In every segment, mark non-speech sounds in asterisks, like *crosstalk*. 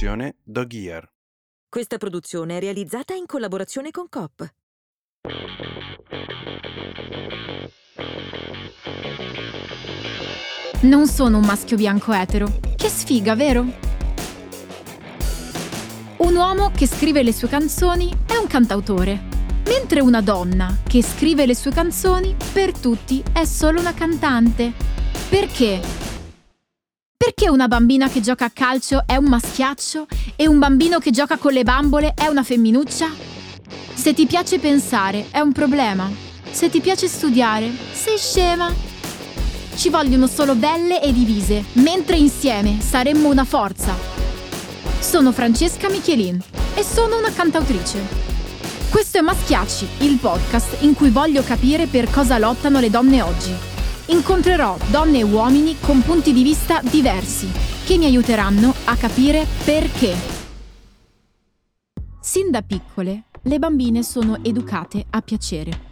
produzione Dog Ear. Questa produzione è realizzata in collaborazione con COP. Non sono un maschio bianco etero. Che sfiga, vero? Un uomo che scrive le sue canzoni è un cantautore, mentre una donna che scrive le sue canzoni per tutti è solo una cantante. Perché? Perché una bambina che gioca a calcio è un maschiaccio e un bambino che gioca con le bambole è una femminuccia? Se ti piace pensare è un problema. Se ti piace studiare, sei scema. Ci vogliono solo belle e divise, mentre insieme saremmo una forza. Sono Francesca Michelin e sono una cantautrice. Questo è Maschiacci, il podcast in cui voglio capire per cosa lottano le donne oggi. Incontrerò donne e uomini con punti di vista diversi che mi aiuteranno a capire perché. Sin da piccole, le bambine sono educate a piacere.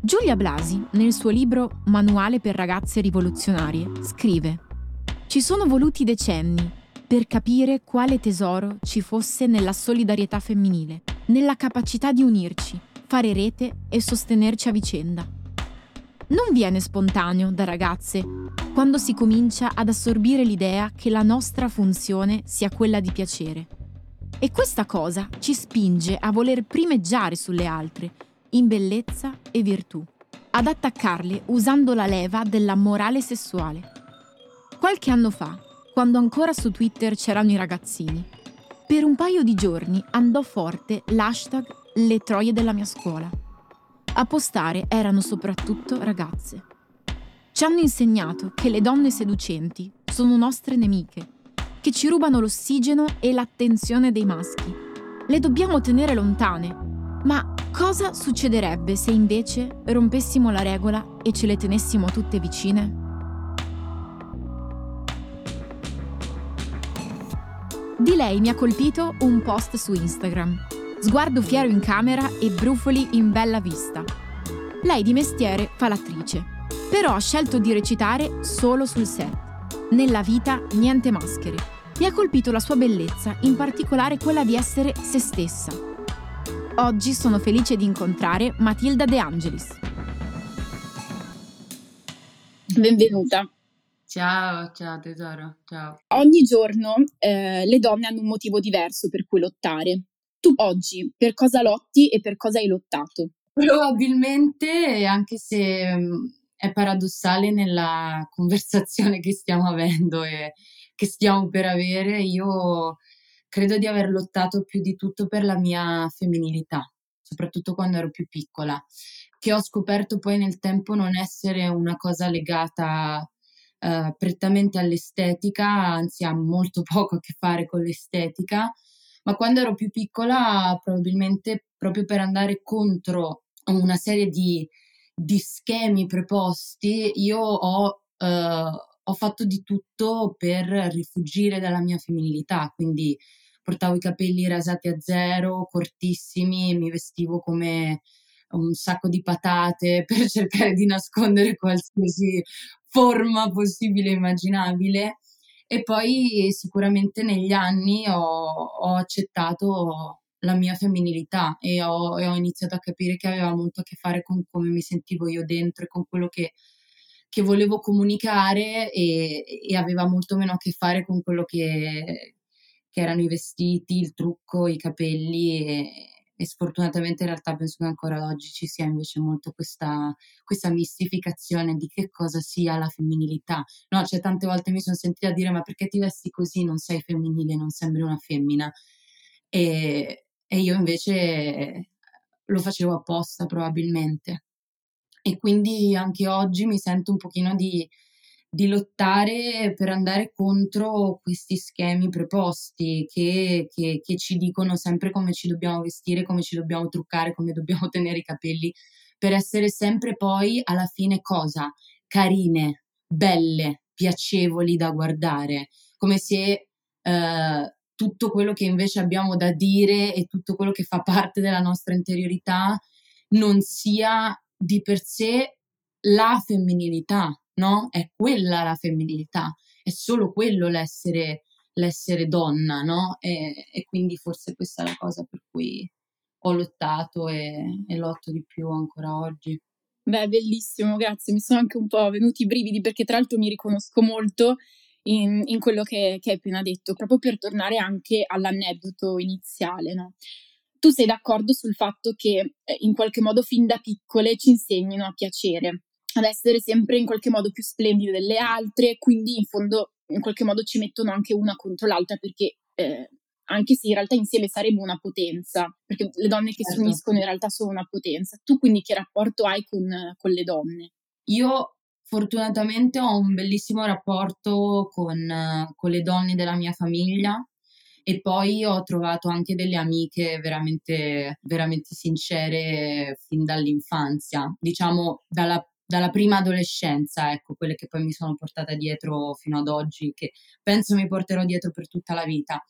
Giulia Blasi, nel suo libro Manuale per ragazze rivoluzionarie, scrive Ci sono voluti decenni per capire quale tesoro ci fosse nella solidarietà femminile, nella capacità di unirci, fare rete e sostenerci a vicenda. Non viene spontaneo da ragazze quando si comincia ad assorbire l'idea che la nostra funzione sia quella di piacere. E questa cosa ci spinge a voler primeggiare sulle altre, in bellezza e virtù, ad attaccarle usando la leva della morale sessuale. Qualche anno fa, quando ancora su Twitter c'erano i ragazzini, per un paio di giorni andò forte l'hashtag Le troie della mia scuola. A postare erano soprattutto ragazze. Ci hanno insegnato che le donne seducenti sono nostre nemiche, che ci rubano l'ossigeno e l'attenzione dei maschi. Le dobbiamo tenere lontane, ma cosa succederebbe se invece rompessimo la regola e ce le tenessimo tutte vicine? Di lei mi ha colpito un post su Instagram. Sguardo fiero in camera e brufoli in bella vista. Lei di mestiere fa l'attrice, però ha scelto di recitare solo sul set. Nella vita niente maschere. Mi ha colpito la sua bellezza, in particolare quella di essere se stessa, Oggi sono felice di incontrare Matilda De Angelis. Benvenuta. Ciao, ciao tesoro, ciao. Ogni giorno eh, le donne hanno un motivo diverso per cui lottare. Tu oggi per cosa lotti e per cosa hai lottato? Probabilmente, anche se mm, è paradossale nella conversazione che stiamo avendo e che stiamo per avere, io credo di aver lottato più di tutto per la mia femminilità, soprattutto quando ero più piccola, che ho scoperto poi nel tempo non essere una cosa legata eh, prettamente all'estetica, anzi ha molto *laughs* poco a che fare con l'estetica, ma quando ero più piccola probabilmente proprio per andare contro una serie di, di schemi preposti, io ho... Eh, ho fatto di tutto per rifugire dalla mia femminilità, quindi portavo i capelli rasati a zero, cortissimi, mi vestivo come un sacco di patate *laughs* per cercare di nascondere qualsiasi forma possibile e immaginabile. E poi sicuramente negli anni ho, ho accettato la mia femminilità e ho, e ho, iniziato a capire che aveva molto a che fare con come mi sentivo io dentro e con quello che che volevo comunicare e, e, aveva molto meno a che fare con quello che, che erano i vestiti, il trucco, i capelli e, e, sfortunatamente in realtà penso che ancora oggi ci sia invece molto questa, questa mistificazione di che cosa sia la femminilità. No, cioè tante volte mi sono sentita dire ma perché ti vesti così, non sei femminile, non sembri una femmina. E, e io invece lo facevo apposta probabilmente e quindi anche oggi mi sento un pochino di, di lottare per andare contro questi schemi preposti che, che, che, ci dicono sempre come ci dobbiamo vestire, come ci dobbiamo truccare, come dobbiamo *laughs* tenere i capelli, per essere sempre poi alla fine cosa? Carine, belle, piacevoli da guardare, come se eh, tutto quello che invece abbiamo da dire e tutto quello che fa parte della nostra interiorità non sia di per sé la femminilità, no? È quella la femminilità, è solo quello l'essere, l'essere donna, no? E, e, quindi forse questa è la cosa per cui ho lottato e, e lotto di più ancora oggi. Beh, bellissimo, grazie. Mi sono anche un po' venuti i brividi perché tra l'altro mi riconosco molto in, in quello che, che, hai appena detto, proprio per tornare anche all'aneddoto iniziale, no? Tu sei d'accordo sul fatto che eh, in qualche modo fin da piccole ci insegnino a piacere, ad essere sempre in qualche modo più splendide delle altre, quindi in fondo in qualche modo ci mettono anche una contro l'altra perché eh, anche se in realtà insieme saremo una potenza, perché le donne che certo. si uniscono in realtà sono una potenza. Tu quindi che rapporto hai con, con le donne? Io fortunatamente ho un bellissimo rapporto con, con, le donne della mia famiglia e poi ho trovato anche delle amiche veramente, veramente sincere fin dall'infanzia, diciamo dalla dalla prima adolescenza, ecco, quelle che poi mi sono portata dietro fino ad oggi, che penso mi porterò dietro per tutta la vita.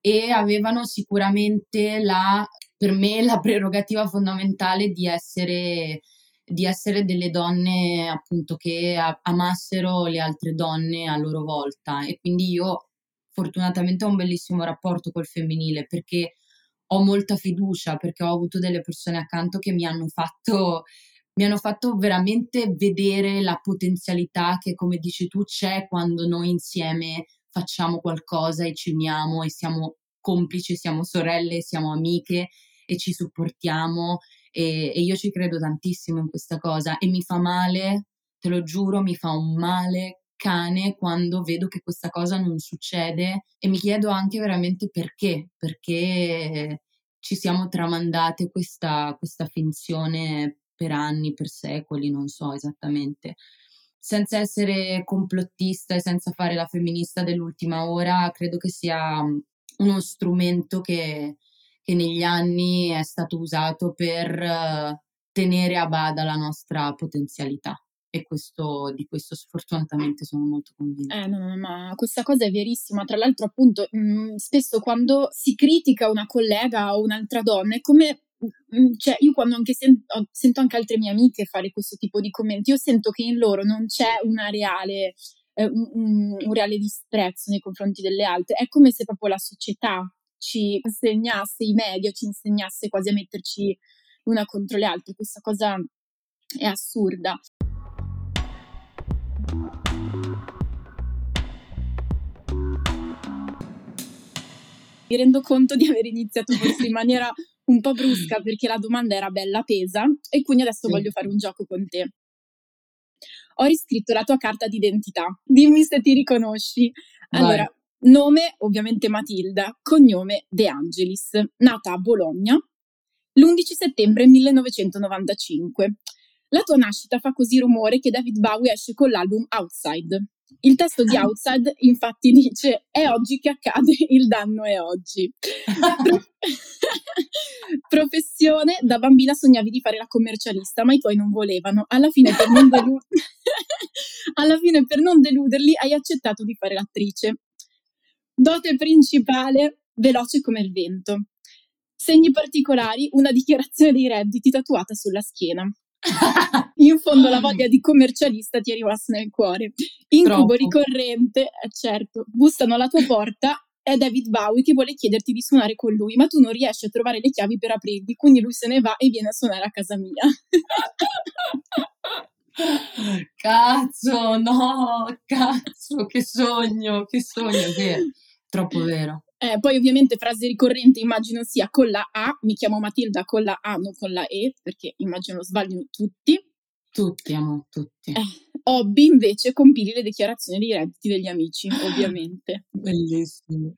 E avevano sicuramente la, per me la prerogativa fondamentale di essere, di essere delle donne appunto che amassero le altre donne a loro volta. E quindi io fortunatamente ho un bellissimo rapporto col femminile perché ho molta fiducia perché ho avuto delle persone accanto che mi hanno fatto mi hanno fatto veramente vedere la potenzialità che, come dici tu, c'è quando noi insieme facciamo qualcosa e ci uniamo e siamo complici, siamo sorelle, siamo amiche e ci supportiamo. E, e io ci credo tantissimo in questa cosa e mi fa male, te lo giuro, mi fa un male cane quando vedo che questa cosa non succede e mi chiedo anche veramente perché, perché ci siamo tramandate questa, questa finzione per anni, per secoli, non so esattamente senza essere complottista e senza fare la femminista dell'ultima ora, credo che sia mm, uno strumento che, che negli anni è stato usato per uh, tenere a bada la nostra potenzialità. E questo, di questo sfortunatamente sono molto convinta. Eh, no, no, ma questa cosa è verissima. Tra l'altro, appunto, mh, mm, spesso quando si critica una collega o un'altra donna è come cioè io quando anche sento, sento anche altre mie amiche fare questo tipo di commenti, io sento che in loro non c'è una reale, eh, un, un, reale disprezzo nei confronti delle altre, è come se proprio la società ci insegnasse, i media ci insegnasse quasi a metterci una contro le altre, questa cosa è assurda. Mi rendo conto di aver iniziato forse in maniera un po' brusca perché la domanda era bella pesa e quindi adesso sì. voglio fare un gioco con te. Ho riscritto la tua carta d'identità. Dimmi se ti riconosci. Allora, Vai. nome ovviamente Matilda, cognome De Angelis, nata a Bologna l'11 settembre 1995. La tua nascita fa così rumore che David Bowie esce con l'album Outside. Il testo di Outside infatti dice è oggi che accade, *laughs* il danno è oggi. *laughs* Professione, da bambina sognavi di fare la commercialista, ma i tuoi non volevano. Alla fine per non, delu- *laughs* Alla fine, per non deluderli hai accettato di fare l'attrice. Dote principale, veloce come il vento. Segni particolari, una dichiarazione dei redditi tatuata sulla schiena. In fondo la voglia di commercialista ti è rimasta nel cuore. Incubo Troppo. ricorrente, eh, certo, bussano alla tua porta è David Bowie che vuole chiederti di suonare con lui, ma tu non riesci a trovare le chiavi per aprirli, quindi lui se ne va e viene a suonare a casa mia. *laughs* cazzo, no, cazzo, che sogno, che sogno, che è troppo vero. Eh, poi ovviamente frase ricorrente immagino sia con la A, mi chiamo Matilda con la A, non con la E, perché immagino sbagliano tutti. Tutti, amo, tutti. Eh, hobby invece compili le dichiarazioni dei redditi degli amici, ovviamente. Bellissimo.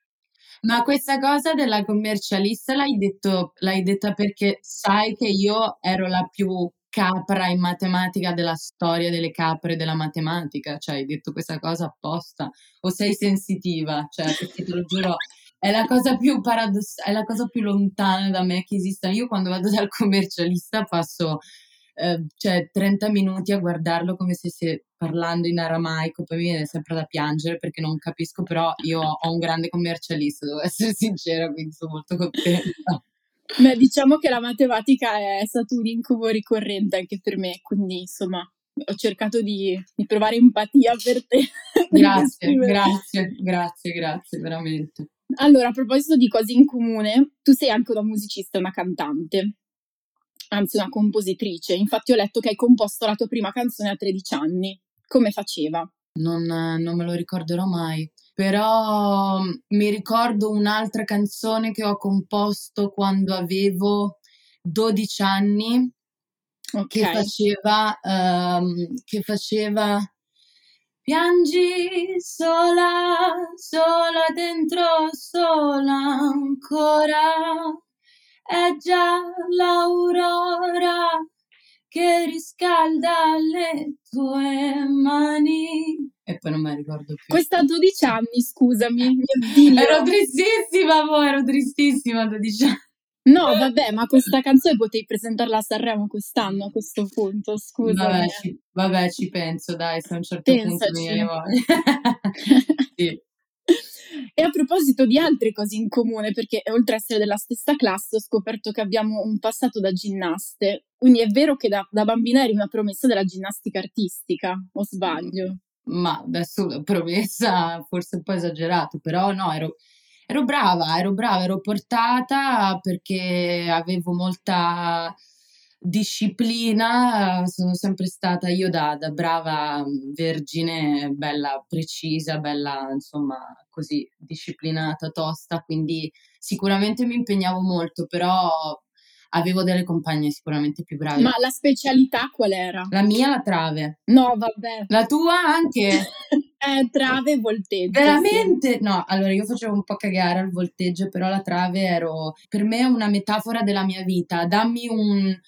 Ma questa cosa della commercialista l'hai, detto, l'hai detta perché sai che io ero la più capra in matematica della storia delle capre della matematica, cioè hai detto questa cosa apposta o sei sensitiva, cioè perché te lo giuro è la cosa più paradossale, è la cosa più lontana da me che esista. Io quando vado dal commercialista passo eh, cioè 30 minuti a guardarlo come se stesse parlando in aramaico, poi mi viene sempre da piangere perché non capisco, però io ho un grande commercialista, devo *laughs* essere sincera, quindi sono molto contenta. Beh, diciamo che la matematica è stato un incubo ricorrente anche per me, quindi insomma ho cercato di, di provare empatia per te *laughs* grazie, grazie, grazie, grazie, veramente. Allora, a proposito di cose in comune, tu sei anche una musicista e una cantante, anzi una compositrice. Infatti ho letto che hai composto la tua prima canzone a 13 anni. Come faceva? Non, non me lo ricorderò mai, però mm, mi ricordo un'altra canzone che ho composto quando avevo 12 anni, okay. che faceva, um, che faceva Piangi sola, sola dentro, sola ancora. È già l'aurora che riscalda le tue mani. E poi non me la ricordo più. Questa a 12 anni, scusami, mio *laughs* Dio. Ero tristissima, poi ero tristissima a 12 anni. No, vabbè, ma questa canzone potevi presentarla a Sanremo quest'anno a questo punto, scusa. Vabbè, ci, vabbè, ci penso, dai, se a un certo Pensaci. punto mi viene *laughs* sì. E a proposito di altre cose in comune, perché oltre ad essere della stessa classe, ho scoperto che abbiamo un passato da ginnaste. Quindi è vero che da, da bambina eri una promessa della ginnastica artistica, o sbaglio? Ma adesso promessa forse un po' esagerato, però no, ero Ero brava, ero brava, ero portata perché avevo molta disciplina, sono sempre stata io da, da brava vergine, bella precisa, bella insomma così disciplinata, tosta, quindi sicuramente mi impegnavo molto, però avevo delle compagne sicuramente più brave. Ma la specialità qual era? La mia la trave. No, vabbè. La tua anche? *laughs* eh, trave e volteggio. Veramente? Sì. No, allora io facevo un po' cagare al volteggio, però la trave ero per me una metafora della mia vita. Dammi un,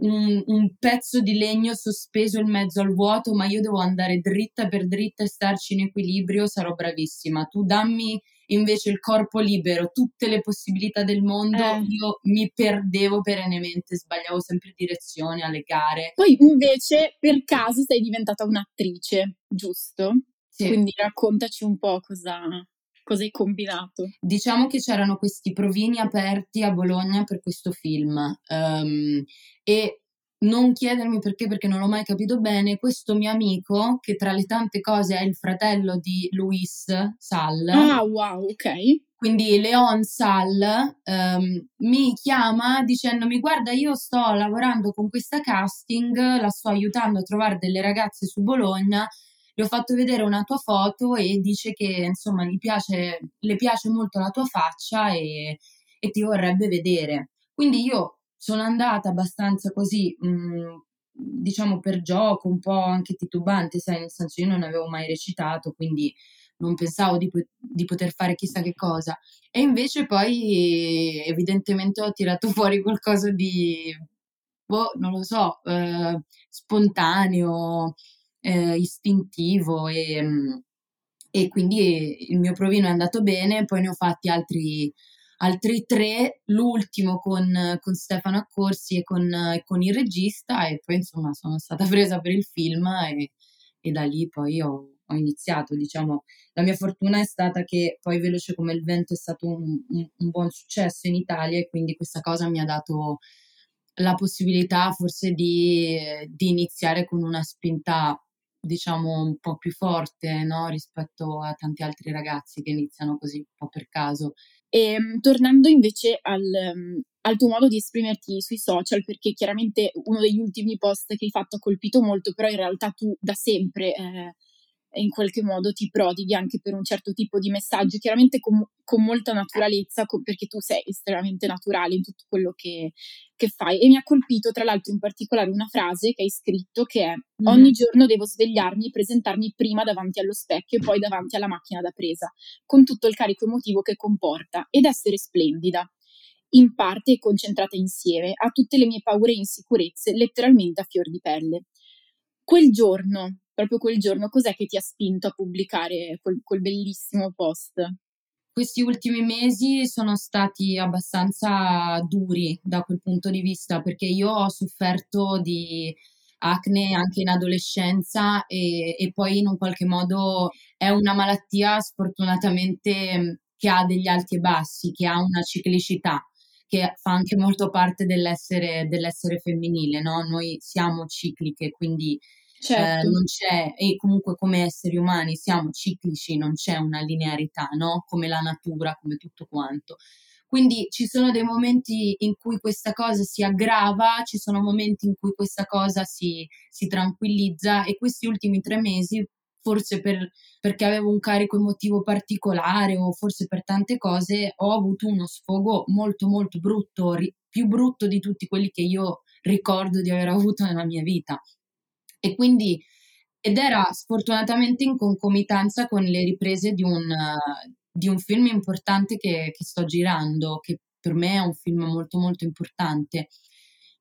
un, un, pezzo di legno sospeso in mezzo al vuoto, ma io devo andare dritta per dritta e starci in equilibrio, sarò bravissima. Tu dammi invece il corpo libero, tutte le possibilità del mondo, eh. io mi perdevo perennemente, sbagliavo sempre direzione alle gare. Poi invece per caso sei diventata un'attrice, giusto? Sì. Quindi raccontaci un po' cosa, cosa hai combinato. Diciamo che c'erano questi provini aperti a Bologna per questo film um, e non chiedermi perché, perché non l'ho mai capito bene, questo mio amico, che tra le tante cose è il fratello di Luis Sal. Ah, wow, ok. Quindi Leon Sal um, mi chiama dicendomi guarda io sto lavorando con questa casting, la sto aiutando a trovare delle ragazze su Bologna, ho fatto vedere una tua foto e dice che insomma gli piace, le piace molto la tua faccia e, e ti vorrebbe vedere. Quindi io sono andata abbastanza così, mh, mhmm, diciamo per gioco, un po' anche titubante, sai, nel senso io non avevo mai recitato, quindi non pensavo di, di, poter fare chissà che cosa. E invece poi evidentemente ho tirato *laughs* fuori qualcosa di, boh, non lo so, eh, spontaneo, eh, istintivo e, mhmm, e quindi il mio provino è andato bene, poi ne ho fatti altri altri tre, l'ultimo con, con Stefano Accorsi e con, con, il regista e poi insomma sono stata *laughs* presa per il film e, e da lì poi ho, ho, iniziato, diciamo, la mia fortuna è stata che poi Veloce come il vento è stato un, un, un buon successo in Italia e quindi questa cosa mi ha dato la possibilità forse di, di iniziare con una spinta diciamo un po' più forte no? rispetto a tanti altri ragazzi che iniziano così un po' per caso e ehm, tornando invece al, um, al, tuo modo di esprimerti sui social, perché chiaramente uno degli ultimi post che hai fatto ha colpito molto, però in realtà tu da sempre eh, in qualche modo ti prodighi anche per un certo tipo di messaggio, chiaramente con, con molta naturalezza, con, perché tu sei estremamente naturale in tutto quello che, che, fai. E mi ha colpito tra l'altro in particolare una frase che hai scritto che è mm-hmm. ogni giorno devo svegliarmi e presentarmi prima davanti allo specchio e poi davanti alla macchina da presa, con tutto il carico emotivo che comporta, ed essere splendida in parte concentrata insieme a tutte le mie paure e insicurezze, letteralmente a fior di pelle. Quel giorno proprio quel giorno, cos'è che ti ha spinto a pubblicare quel, quel bellissimo post? Questi ultimi mesi sono stati abbastanza duri da quel punto di vista perché io ho sofferto di acne anche in adolescenza e, e, poi in un qualche modo è una malattia sfortunatamente che ha degli alti e bassi, che ha una ciclicità che fa anche molto parte dell'essere, dell'essere femminile, no? Noi siamo cicliche, quindi certo. eh, non c'è, e comunque come esseri umani siamo ciclici, non c'è una linearità, no? Come la natura, come tutto quanto. Quindi ci sono dei momenti in cui questa cosa si aggrava, ci sono momenti in cui questa cosa si, si tranquillizza e questi ultimi tre mesi, forse per, perché avevo un carico emotivo particolare o forse per tante cose, ho avuto uno sfogo molto molto brutto, ri, più brutto di tutti quelli che io ricordo di aver avuto nella mia vita. E quindi, ed era sfortunatamente in concomitanza con le riprese di un, di un film importante che, che sto girando, che per me è un film molto molto importante.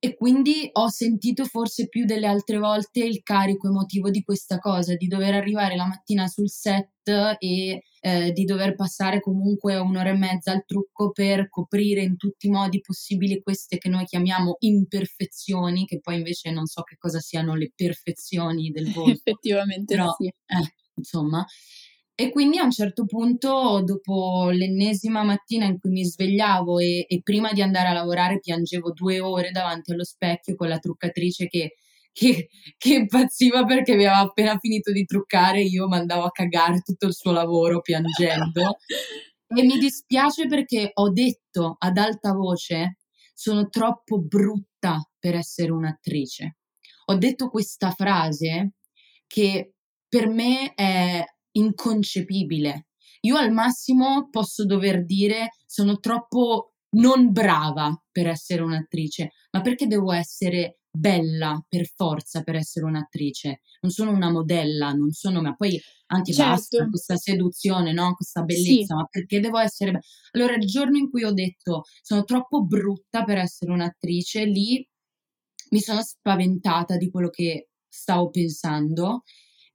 E quindi ho sentito forse più delle altre volte il carico emotivo di questa cosa, di dover arrivare la mattina sul set e eh, di dover passare comunque un'ora e mezza al trucco per coprire in tutti i modi possibili queste che noi chiamiamo imperfezioni, che poi invece non so che cosa siano le perfezioni del *laughs* volto. Effettivamente però, sì. Eh, insomma, e quindi a un certo punto, dopo l'ennesima mattina in cui mi svegliavo e, e, prima di andare a lavorare piangevo due ore davanti allo specchio con la truccatrice che, che, che impazziva perché aveva appena finito di truccare, io mandavo a cagare tutto il suo lavoro piangendo. *laughs* e mi dispiace perché ho detto ad alta voce, sono troppo brutta per essere un'attrice. Ho detto questa frase che per me è inconcepibile. Io al massimo posso dover dire sono troppo non brava per essere un'attrice, ma perché devo essere bella per forza per essere un'attrice? Non sono una modella, non sono, ma poi anche certo. basta questa seduzione, no? questa bellezza, sì. ma perché devo essere bella? Allora il giorno in cui ho detto sono troppo brutta per essere un'attrice, lì mi sono spaventata di quello che stavo pensando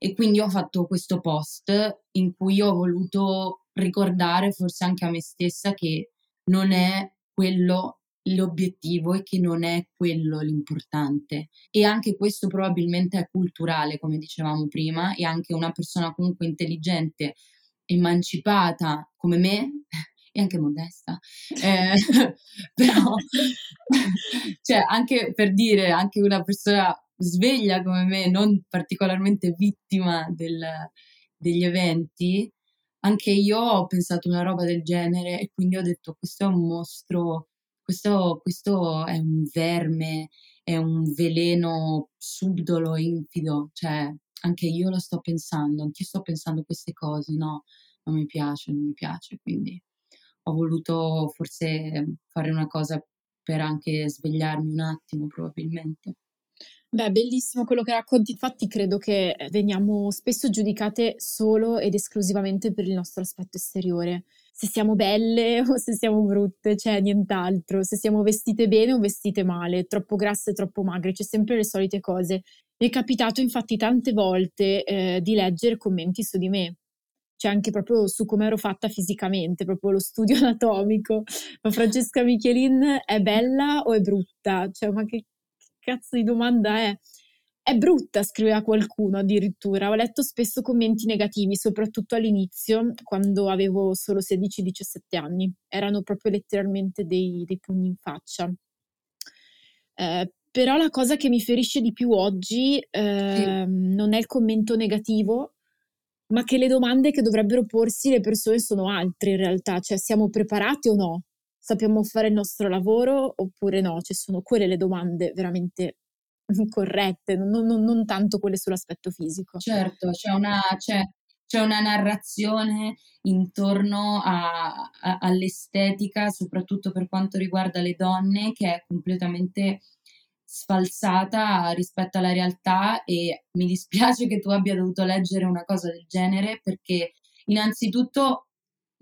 e quindi ho fatto questo post in cui ho voluto ricordare forse anche a me stessa che non è quello l'obiettivo e che non è quello l'importante. E anche questo probabilmente è culturale, come dicevamo prima, e anche una persona comunque intelligente, emancipata come me, *laughs* e anche modesta, eh, *laughs* però, *laughs* cioè anche per dire, anche una persona sveglia come me, non particolarmente vittima del, degli eventi, anche io ho pensato una roba del genere e quindi ho detto questo è un mostro, questo, questo è un verme, è un veleno subdolo, infido, cioè anche io lo sto pensando, anch'io sto pensando queste cose, no, non mi piace, non mi piace, quindi ho voluto forse fare una cosa per anche svegliarmi un attimo probabilmente. Beh, bellissimo quello che racconti. Infatti credo che veniamo spesso giudicate solo ed esclusivamente per il nostro aspetto esteriore. Se siamo belle *laughs* o se siamo brutte, cioè nient'altro. Se siamo vestite bene o vestite male, troppo grasse troppo magre, c'è sempre le solite cose. Mi è capitato infatti tante volte eh, di leggere commenti su di me, cioè anche proprio su come ero fatta fisicamente, proprio lo studio *laughs* anatomico. Ma Francesca Michelin è bella o è brutta? Cioè, ma che cazzo di domanda è? È brutta, scriveva qualcuno addirittura. Ho letto spesso commenti negativi, soprattutto all'inizio, quando avevo solo 16-17 anni. Erano proprio letteralmente dei, dei pugni in faccia. Eh, però la cosa che mi ferisce di più oggi eh, sì. non è il commento negativo, ma che le domande che dovrebbero porsi le persone sono altre in realtà, cioè siamo preparati o no? Sappiamo fare il nostro lavoro oppure no? Ci sono quelle le domande veramente *laughs* corrette, non, non, non tanto quelle sull'aspetto fisico. Certo, c'è una, c'è, c'è una narrazione intorno a, a, all'estetica, soprattutto per quanto riguarda le donne, che è completamente sfalsata rispetto alla realtà e mi dispiace *laughs* che tu abbia dovuto leggere una cosa del genere perché innanzitutto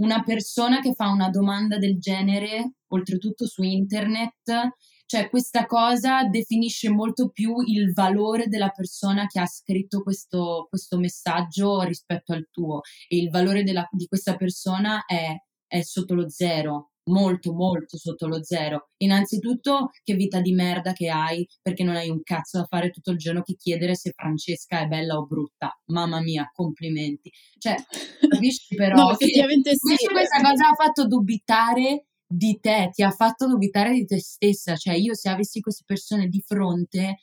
una persona che fa una domanda del genere, oltretutto su internet, cioè questa cosa definisce molto più il valore della persona che ha scritto questo, questo messaggio rispetto al tuo. E il valore della, di questa persona è, è sotto lo zero molto molto sotto lo zero. Innanzitutto che vita di merda che hai perché non hai un cazzo da fare tutto il giorno che chiedere se Francesca è bella o brutta. Mamma mia, complimenti. Cioè, *laughs* capisci però no, effettivamente sì. questa cosa ha fatto dubitare di te, ti ha fatto dubitare di te stessa, cioè io se avessi queste persone di fronte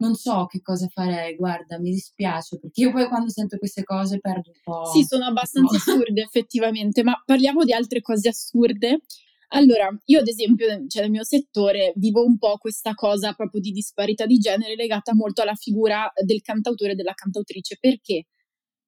non so che cosa farei, guarda, mi dispiace, perché io poi quando sento queste cose perdo un po'. Sì, sono abbastanza *laughs* assurde effettivamente, ma parliamo di altre cose assurde. Allora, io ad esempio, cioè nel mio settore, vivo un po' questa cosa proprio di disparità di genere legata molto alla figura del cantautore e della cantautrice, perché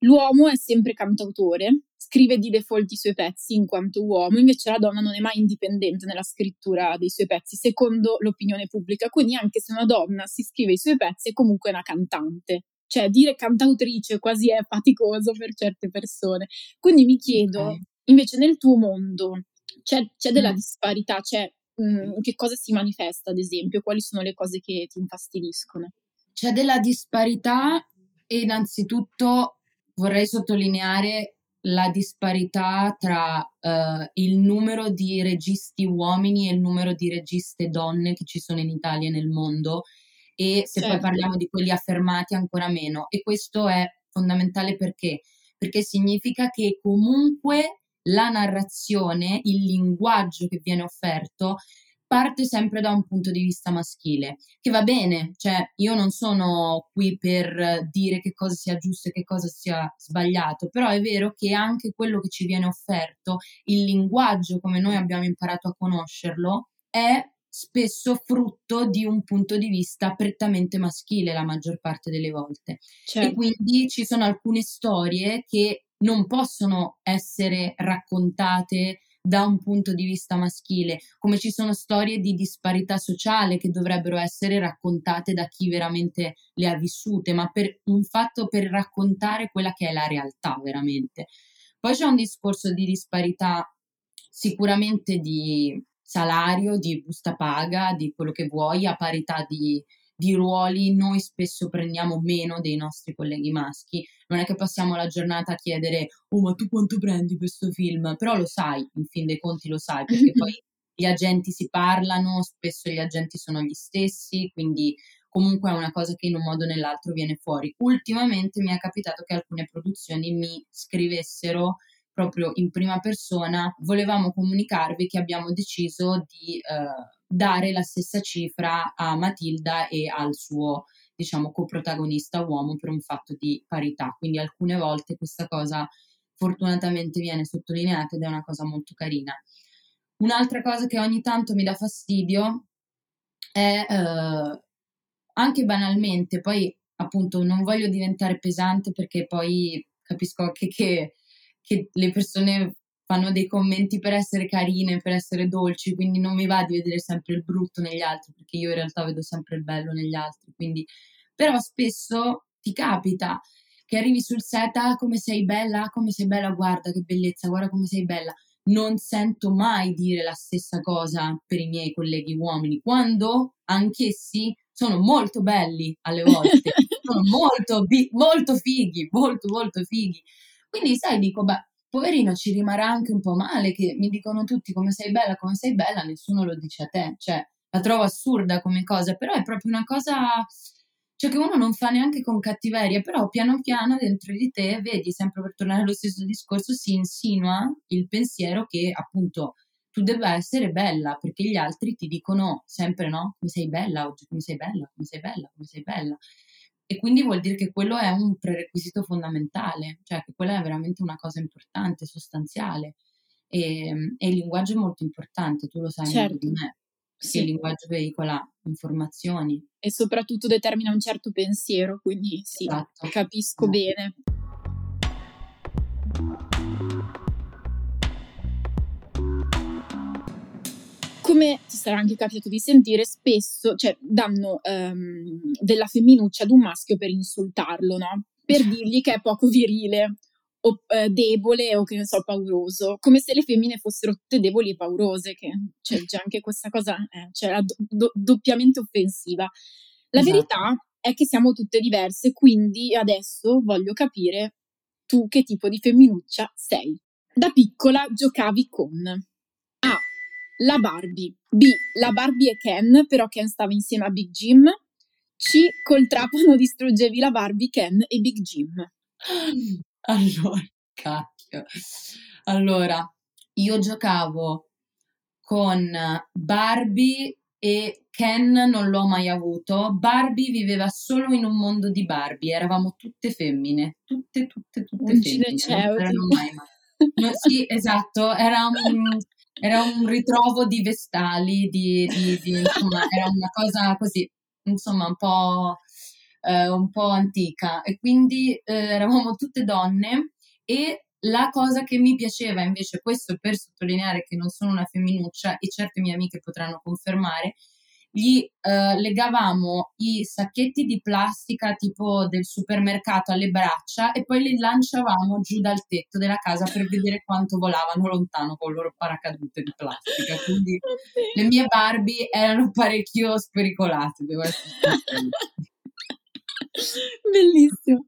l'uomo è sempre cantautore, scrive di default i suoi pezzi in quanto uomo, invece la donna non è mai indipendente nella scrittura dei suoi pezzi, secondo l'opinione pubblica. Quindi anche se una donna si scrive i suoi pezzi è comunque una cantante. Cioè dire cantautrice quasi è faticoso per certe persone. Quindi mi chiedo, okay. invece nel tuo mondo c'è, c'è della mm. disparità, c'è, mh, mm, che cosa si manifesta ad esempio, quali sono le cose che ti infastidiscono? C'è della disparità e innanzitutto vorrei sottolineare la disparità tra uh, il numero di registi uomini e il numero di registe donne che ci sono in Italia e nel mondo e se certo. poi parliamo di quelli affermati ancora meno e questo è fondamentale perché perché significa che comunque la narrazione, il linguaggio che viene offerto parte sempre da un punto di vista maschile, che va bene, cioè io non sono qui per dire che cosa sia giusto e che cosa sia sbagliato, però è vero che anche quello che ci viene offerto, il linguaggio come noi abbiamo imparato a conoscerlo, è spesso frutto di un punto di vista prettamente maschile la maggior parte delle volte. Certo. E quindi ci sono alcune storie che non possono essere raccontate da un punto di vista maschile, come ci sono storie di disparità sociale che dovrebbero essere raccontate da chi veramente le ha vissute, ma per un fatto per raccontare quella che è la realtà veramente. Poi c'è un discorso di disparità sicuramente di salario, di busta paga, di quello che vuoi, a parità di, di ruoli, noi spesso prendiamo meno dei nostri colleghi maschi. Non è che passiamo la giornata a chiedere, oh ma tu quanto prendi questo film? Però lo sai, in fin dei conti lo sai, perché *laughs* poi gli agenti si parlano, spesso gli agenti sono gli stessi, quindi comunque è una cosa che in un modo o nell'altro viene fuori. Ultimamente mi è capitato che alcune produzioni mi scrivessero proprio in prima persona, volevamo comunicarvi che abbiamo deciso di eh, dare la stessa cifra a Matilda e al suo, diciamo, coprotagonista uomo per un fatto di parità. Quindi alcune volte questa cosa fortunatamente viene sottolineata ed è una cosa molto carina. Un'altra cosa che ogni tanto mi dà fastidio è eh, anche banalmente, poi appunto non voglio diventare pesante perché poi capisco anche che che le persone fanno dei commenti per essere carine, per essere dolci, quindi non mi va di vedere sempre il brutto negli altri, perché io in realtà vedo sempre il bello negli altri, quindi però spesso ti capita che arrivi sul set, ah come sei bella, ah come sei bella, guarda che bellezza, guarda come sei bella. Non sento mai dire la stessa cosa per i miei colleghi uomini, quando anch'essi sono molto belli alle volte, *laughs* sono molto, molto fighi, molto, molto fighi. Quindi, sai, dico, beh, poverino, ci rimarrà anche un po' male che mi dicono tutti come sei bella, come sei bella, nessuno lo dice a te. Cioè, la trovo assurda come cosa, però è proprio una cosa cioè che uno non fa neanche con cattiveria, però piano piano dentro di te, vedi, sempre per tornare allo stesso discorso, si insinua il pensiero che appunto tu debba essere bella, perché gli altri ti dicono sempre no, come sei bella oggi, come sei bella, come sei bella, come sei bella. E quindi vuol dire che quello è un prerequisito fondamentale, cioè che quella è veramente una cosa importante, sostanziale. E, e il linguaggio è molto importante, tu lo sai certo. meglio di me. Sì. Il linguaggio veicola informazioni. E soprattutto determina un certo pensiero, quindi sì, esatto. capisco esatto. bene. Come ti sarà anche capitato di sentire, spesso cioè, danno um, della femminuccia ad un maschio per insultarlo, no? Per dirgli che è poco virile o eh, debole o che ne so, pauroso, come se le femmine fossero tutte deboli e paurose, che cioè, c'è anche questa cosa, eh, cioè, do- doppiamente offensiva. La esatto. verità è che siamo tutte diverse, quindi adesso voglio capire tu che tipo di femminuccia sei. Da piccola giocavi con la Barbie. B. La Barbie e Ken, però Ken stava insieme a Big Jim. C. Col trapano *laughs* distruggevi la Barbie, Ken e Big Jim. *gasps* Allora, cacchio. Allora, io giocavo con Barbie e Ken non l'ho mai avuto. Barbie viveva solo in un mondo di Barbie, eravamo tutte femmine, tutte, tutte, tutte Un femmine. non c'erano mai ma- No, sì, esatto, era un, *laughs* era un ritrovo di vestali, di, di- di- insomma, era una cosa così, insomma, un po', eh, un po' antica. E quindi eh, eravamo tutte donne e la cosa che mi piaceva invece, questo per sottolineare che non sono una femminuccia e certe mie amiche potranno confermare, gli eh, legavamo i sacchetti di plastica tipo del supermercato alle braccia e poi li lanciavamo giù dal tetto della casa per vedere quanto volavano lontano con il loro paracadute di plastica. Quindi le mie Barbie erano parecchio spericolate, devo essere. Bellissimo.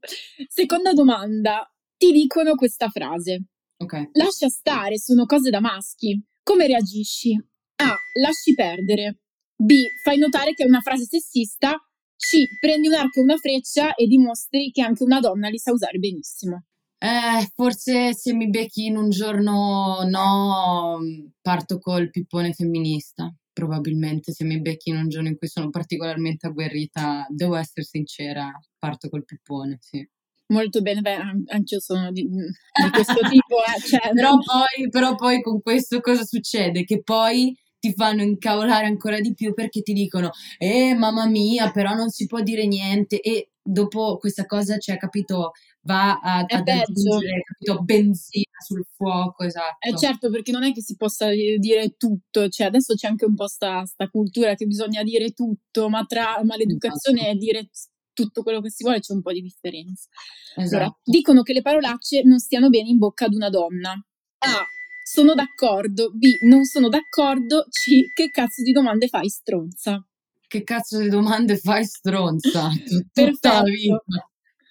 Seconda domanda. Ti dicono questa frase. Ok. Lascia stare, sono cose da maschi. Come reagisci? A. Lasci perdere. B. Fai notare che è una frase sessista. C. Prendi un arco e una freccia e dimostri che anche una donna li sa usare benissimo. Eh, forse se mi becchi in un giorno no, parto col pippone femminista. Probabilmente se mi becchi in un giorno in cui sono particolarmente agguerrita, devo essere sincera, parto col pippone, sì. Molto bene, beh, an- anch'io sono di, di questo *laughs* tipo, eh, cioè, Però poi, però poi con questo cosa succede? Che poi ti fanno incavolare ancora di più perché ti dicono, eh, mamma mia, però non si può dire niente. E dopo questa cosa, cioè, capito, va a- È ad aggiungere, capito, benzina sul fuoco, esatto. Eh certo, perché non è che si possa di- dire tutto, cioè adesso c'è anche un po' sta, sta cultura che bisogna dire tutto, ma tra ma l'educazione Esatto. e dire tutto quello che si vuole c'è un po' di differenza. Allora, Esatto. dicono che le parolacce non stiano bene in bocca ad una donna. A. Sono d'accordo. B. Non sono d'accordo. C. Che cazzo di domande fai, stronza? Che cazzo di domande fai, stronza? Tut- *laughs* Tutta la vita.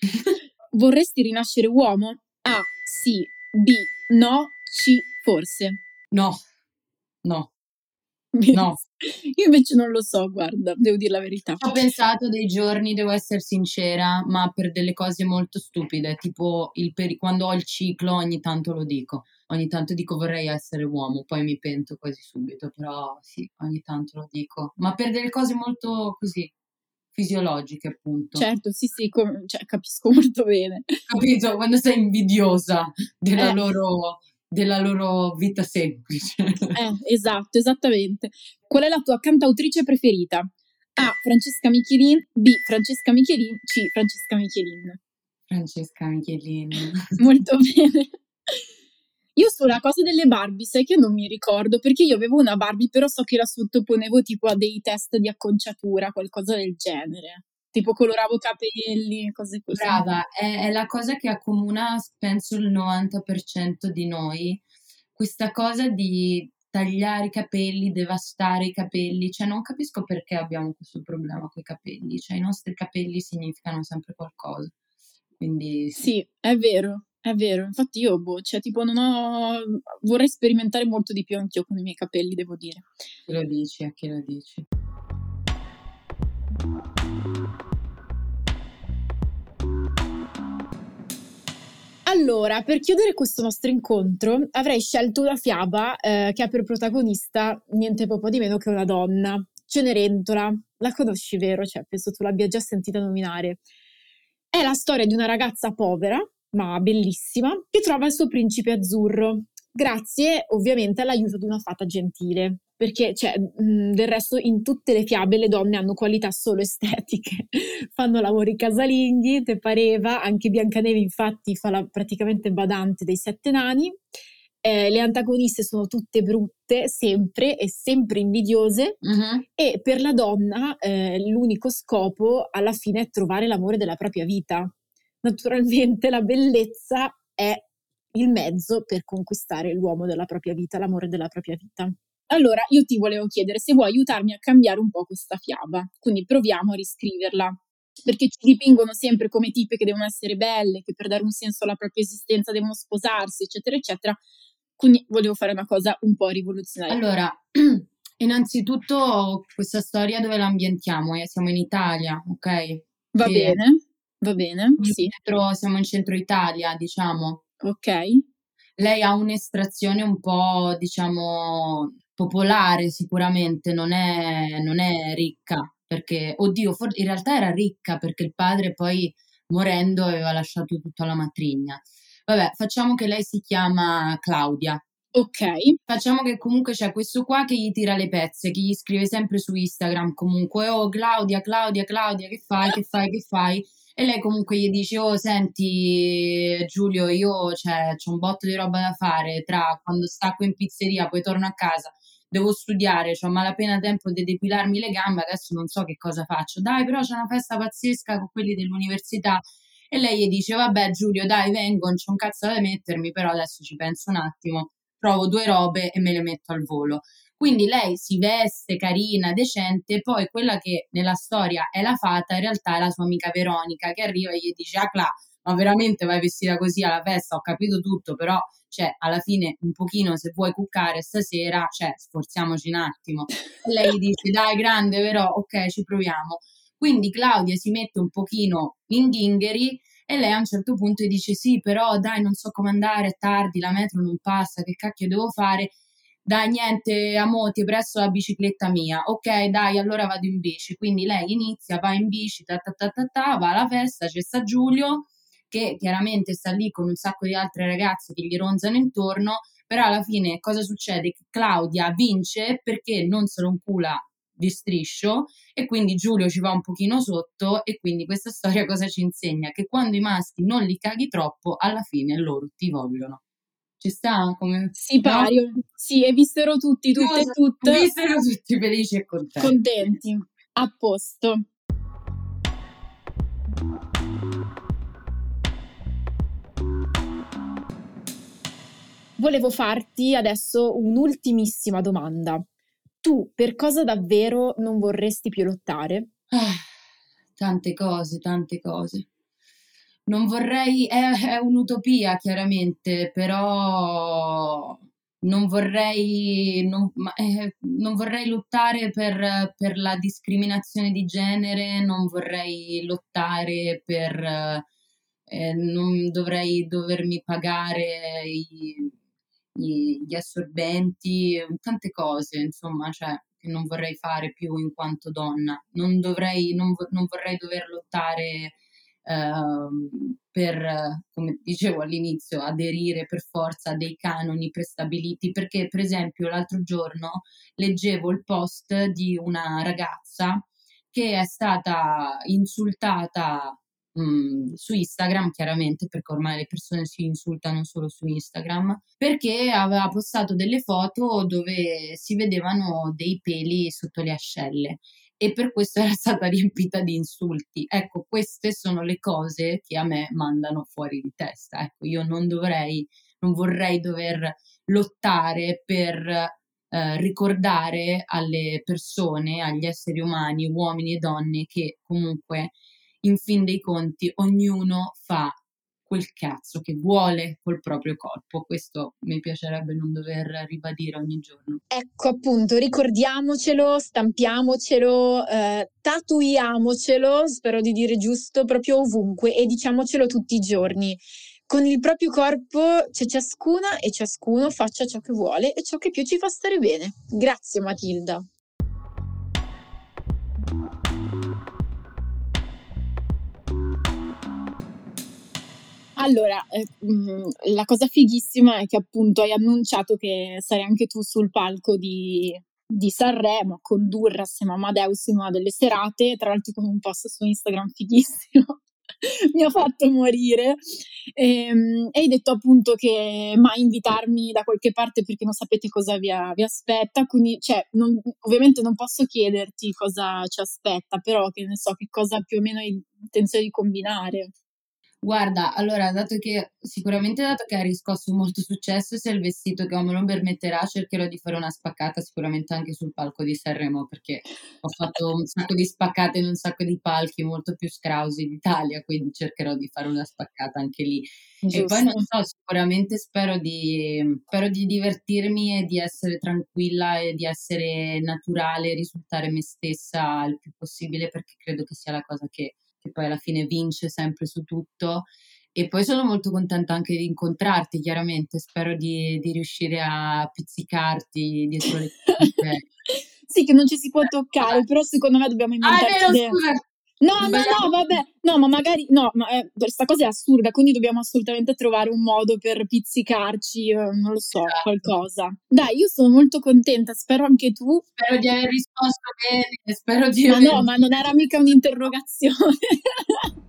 *laughs* Vorresti rinascere uomo? A. Sì. B. No. C. Forse. No, no. *laughs* Benissimo. Io invece non lo so, guarda, devo dire la verità. Ho pensato dei giorni, devo essere sincera, ma per delle cose molto stupide, tipo il peri- quando ho il ciclo ogni tanto lo dico, ogni tanto dico vorrei essere uomo, poi mi pento quasi subito, però sì, ogni tanto lo dico, ma per delle cose molto così fisiologiche appunto. Certo, sì, sì, com- cioè, capisco molto bene. Capito? Quando sei invidiosa della Eh. loro della loro vita semplice. Eh, esatto, esattamente. Qual è la tua cantautrice preferita? A. Francesca Michelin. B. Francesca Michelin. C. Francesca Michelin. Francesca Michelini. *laughs* Molto bene. Io sulla cosa delle Barbie, sai che non mi ricordo, perché io avevo una Barbie, però so che la sottoponevo tipo a dei test di acconciatura, qualcosa del genere. Tipo coloravo capelli, cose così. Brava, è, è la cosa che accomuna, penso, il 90% di noi, questa cosa di tagliare i capelli, devastare i capelli, cioè non capisco perché abbiamo questo problema con i capelli, cioè i nostri capelli significano sempre qualcosa, quindi sì. Sì, è vero, è vero. Infatti io, boh, cioè tipo non ho... Vorrei sperimentare molto di più anch'io con i miei capelli, devo dire. Chi lo dici, a chi lo dici? Allora, per chiudere questo nostro incontro, avrei scelto una fiaba eh, che ha per protagonista niente po' di meno che una donna, Cenerentola. La conosci, vero? Cioè, penso tu l'abbia già sentita nominare. È la storia di una ragazza povera, ma bellissima, che trova il suo principe azzurro, grazie ovviamente all'aiuto di una fata gentile. Perché, cioè, mh, del resto, in tutte le fiabe le donne hanno qualità solo estetiche, *laughs* fanno lavori casalinghi, te pareva, anche Biancaneve infatti fa la praticamente badante dei sette nani, Eh, le antagoniste sono tutte brutte, sempre e sempre invidiose, Mhm. e per la donna eh, l'unico scopo alla fine è trovare l'amore della propria vita. Naturalmente la bellezza è il mezzo per conquistare l'uomo della propria vita, l'amore della propria vita. Allora, io ti volevo chiedere se vuoi aiutarmi a cambiare un po' questa fiaba, quindi proviamo a riscriverla, perché ci dipingono sempre come tipe che devono essere belle, che per dare un senso alla propria esistenza devono sposarsi, eccetera, eccetera. Quindi volevo fare una cosa un po' rivoluzionaria. Allora, *clears throat* innanzitutto questa storia dove la ambientiamo? Eh, Siamo in Italia, ok? Va Che- bene, va bene, sì, centro- siamo in centro Italia, diciamo. ok. Lei ha un'estrazione un po', diciamo, popolare sicuramente, non è, non è ricca, perché, oddio, for- in realtà era ricca perché il padre poi morendo aveva lasciato tutto alla matrigna. Vabbè, facciamo che lei si chiama Claudia. Ok. Facciamo che comunque c'è questo qua che gli tira le pezze, che gli scrive sempre su Instagram comunque, oh Claudia, Claudia, Claudia, che fai, che fai, che fai? E lei comunque gli dice, oh senti Giulio, io cioè, ho un botto di roba da fare, tra quando stacco in pizzeria, poi torno a casa, devo studiare, ho malapena tempo di depilarmi le gambe, adesso non so che cosa faccio. Dai, però c'è una festa pazzesca con quelli dell'università. E lei gli dice, vabbè Giulio, dai, vengo, non c'è un cazzo da mettermi, però adesso ci penso un attimo, trovo due robe e me le metto al volo. Quindi lei si veste carina, decente, poi quella che nella storia è la fata, in realtà è la sua amica Veronica che arriva e gli dice, ah Cla, ma veramente vai vestita così alla festa? Ho capito tutto, però cioè, alla fine un pochino se vuoi cuccare stasera, cioè, sforziamoci un attimo. E lei dice, dai, grande, però, ok, ci proviamo. Quindi Claudia si mette un pochino in ghingheri e lei a un certo punto dice, sì, però dai, non so come andare, è tardi, la metro non passa, che cacchio devo fare? Dai, niente, amo, ti presto la bicicletta mia. Ok, dai, allora vado in bici. Quindi lei inizia, va in bici, ta ta ta ta, ta va alla festa, c'è sta Giulio, che chiaramente sta lì con un sacco di altre ragazze che gli ronzano intorno, però alla fine cosa succede? Che Claudia vince perché non se lo incula di striscio e quindi Giulio ci va un pochino sotto e quindi questa *laughs* storia cosa ci insegna? Che quando i maschi non li caghi troppo, alla fine loro ti vogliono. Ci sta? Come... Sì, pario. No? Sì, e vissero tutti, tutte e tutte. Vissero tutti felici e contenti. Contenti. A posto. Volevo farti adesso un'ultimissima domanda. Tu per cosa davvero non vorresti più lottare? Ah, tante cose, tante cose. Non vorrei, è, è un'utopia chiaramente, però non vorrei, non, eh, non vorrei lottare per, per, la discriminazione di genere, non vorrei lottare per, eh, non dovrei dovermi pagare i, gli assorbenti, tante cose, insomma, cioè, che non vorrei fare più in quanto donna. Non, dovrei, non, non vorrei dover lottare eh, per, come dicevo all'inizio, aderire per forza a dei canoni prestabiliti, perché per esempio l'altro giorno leggevo il post di una ragazza che è stata insultata Mhmm, su Instagram, chiaramente, perché ormai le persone si insultano solo su Instagram, perché aveva postato delle foto dove si vedevano dei peli sotto le ascelle e per questo *laughs* era stata riempita di insulti. Ecco, queste sono le cose che a me mandano fuori di testa. Ecco, io non dovrei, non vorrei dover lottare per eh, ricordare alle persone, agli esseri umani, uomini e donne, che comunque in fin dei conti ognuno fa quel cazzo che vuole col proprio corpo. Questo mi piacerebbe non dover ribadire ogni giorno. Ecco appunto, ricordiamocelo, stampiamocelo, eh, tatuiamocelo, spero di dire giusto, proprio ovunque e diciamocelo tutti i giorni. Con il proprio corpo c'è ciascuna e ciascuno faccia ciò che vuole e ciò che più ci fa stare bene. Grazie Matilda. Allora, eh, la cosa fighissima è che appunto hai annunciato che sarai anche tu sul palco di, di Sanremo a condurre assieme a Amadeus in una delle serate, tra l'altro con un post su Instagram fighissimo. *laughs* mi ha fatto morire e, ehm, e, hai detto appunto che mai invitarmi da qualche parte perché non sapete cosa vi, vi aspetta quindi cioè, non, ovviamente non posso chiederti cosa ci aspetta però che ne so che cosa più o meno hai intenzione di combinare Guarda, allora, dato che sicuramente dato che ha riscosso molto successo, se il vestito che me lo permetterà, cercherò di fare una spaccata sicuramente anche sul palco di Sanremo, perché ho fatto un sacco di spaccate in un sacco di palchi molto più scrausi d'Italia, quindi cercherò di fare una spaccata anche lì. Giusto. E poi non so, sicuramente spero di, spero di divertirmi e di essere tranquilla e di essere naturale, risultare me stessa il più possibile, perché credo che sia la cosa che che poi alla fine vince sempre su tutto e poi sono molto contenta anche di incontrarti, chiaramente. Spero di, di riuscire a pizzicarti dietro le *laughs* quinte. sì, che non ci si può toccare, però secondo me dobbiamo inventarci... Ah, vero, scusa! No, no, no, vabbè, no, ma magari, no, ma eh, questa cosa è assurda, quindi dobbiamo assolutamente trovare un modo per pizzicarci, eh, non lo so, esatto. qualcosa. Dai, io sono molto contenta, spero anche tu. Spero di aver risposto bene, spero di Ma aver... no, ma non era mica un'interrogazione. *laughs*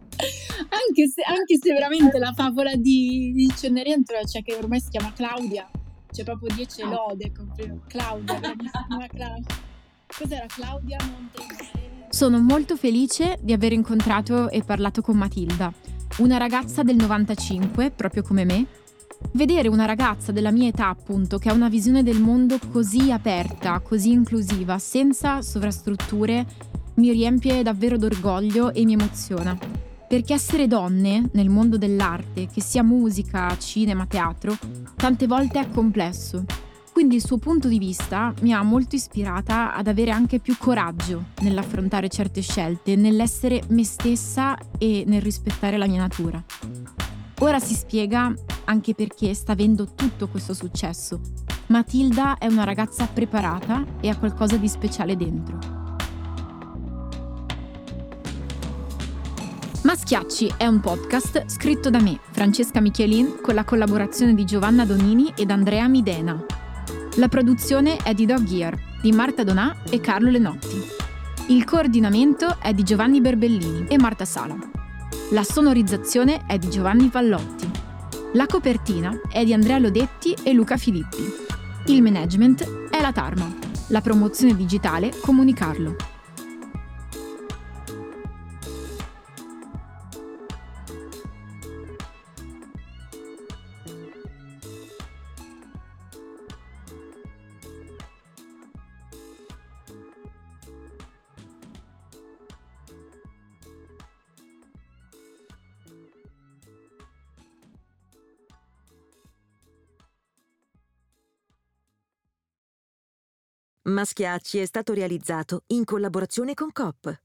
anche, se, anche se veramente la favola di, di Cenerentola, cioè che ormai si chiama Claudia, c'è proprio 10 lode, Claudia, bravissima Claudia. Cos'era Claudia Monte? Sono molto felice di aver incontrato e parlato con Matilda, una ragazza del 95, proprio come me. Vedere una ragazza della mia età, appunto, che ha una visione del mondo così aperta, così inclusiva, senza sovrastrutture, mi riempie davvero d'orgoglio e mi emoziona. Perché essere donne nel mondo dell'arte, che sia musica, cinema, teatro, tante volte è complesso quindi il suo punto di vista mi ha molto ispirata ad avere anche più coraggio nell'affrontare certe scelte, nell'essere me stessa e nel rispettare la mia natura. Ora si spiega anche perché sta avendo tutto questo successo. Matilda è una ragazza preparata e ha qualcosa di speciale dentro. Maschiacci è un podcast scritto da me, Francesca Michelin, con la collaborazione di Giovanna Donini ed Andrea Midena. La produzione è di Dog Gear, di Marta Donà e Carlo Lenotti. Il coordinamento è di Giovanni Berbellini e Marta Sala. La sonorizzazione è di Giovanni Vallotti. La copertina è di Andrea Lodetti e Luca Filippi. Il management è la Tarma. La promozione digitale Comunicarlo. Maschiacci è stato realizzato in collaborazione con COP.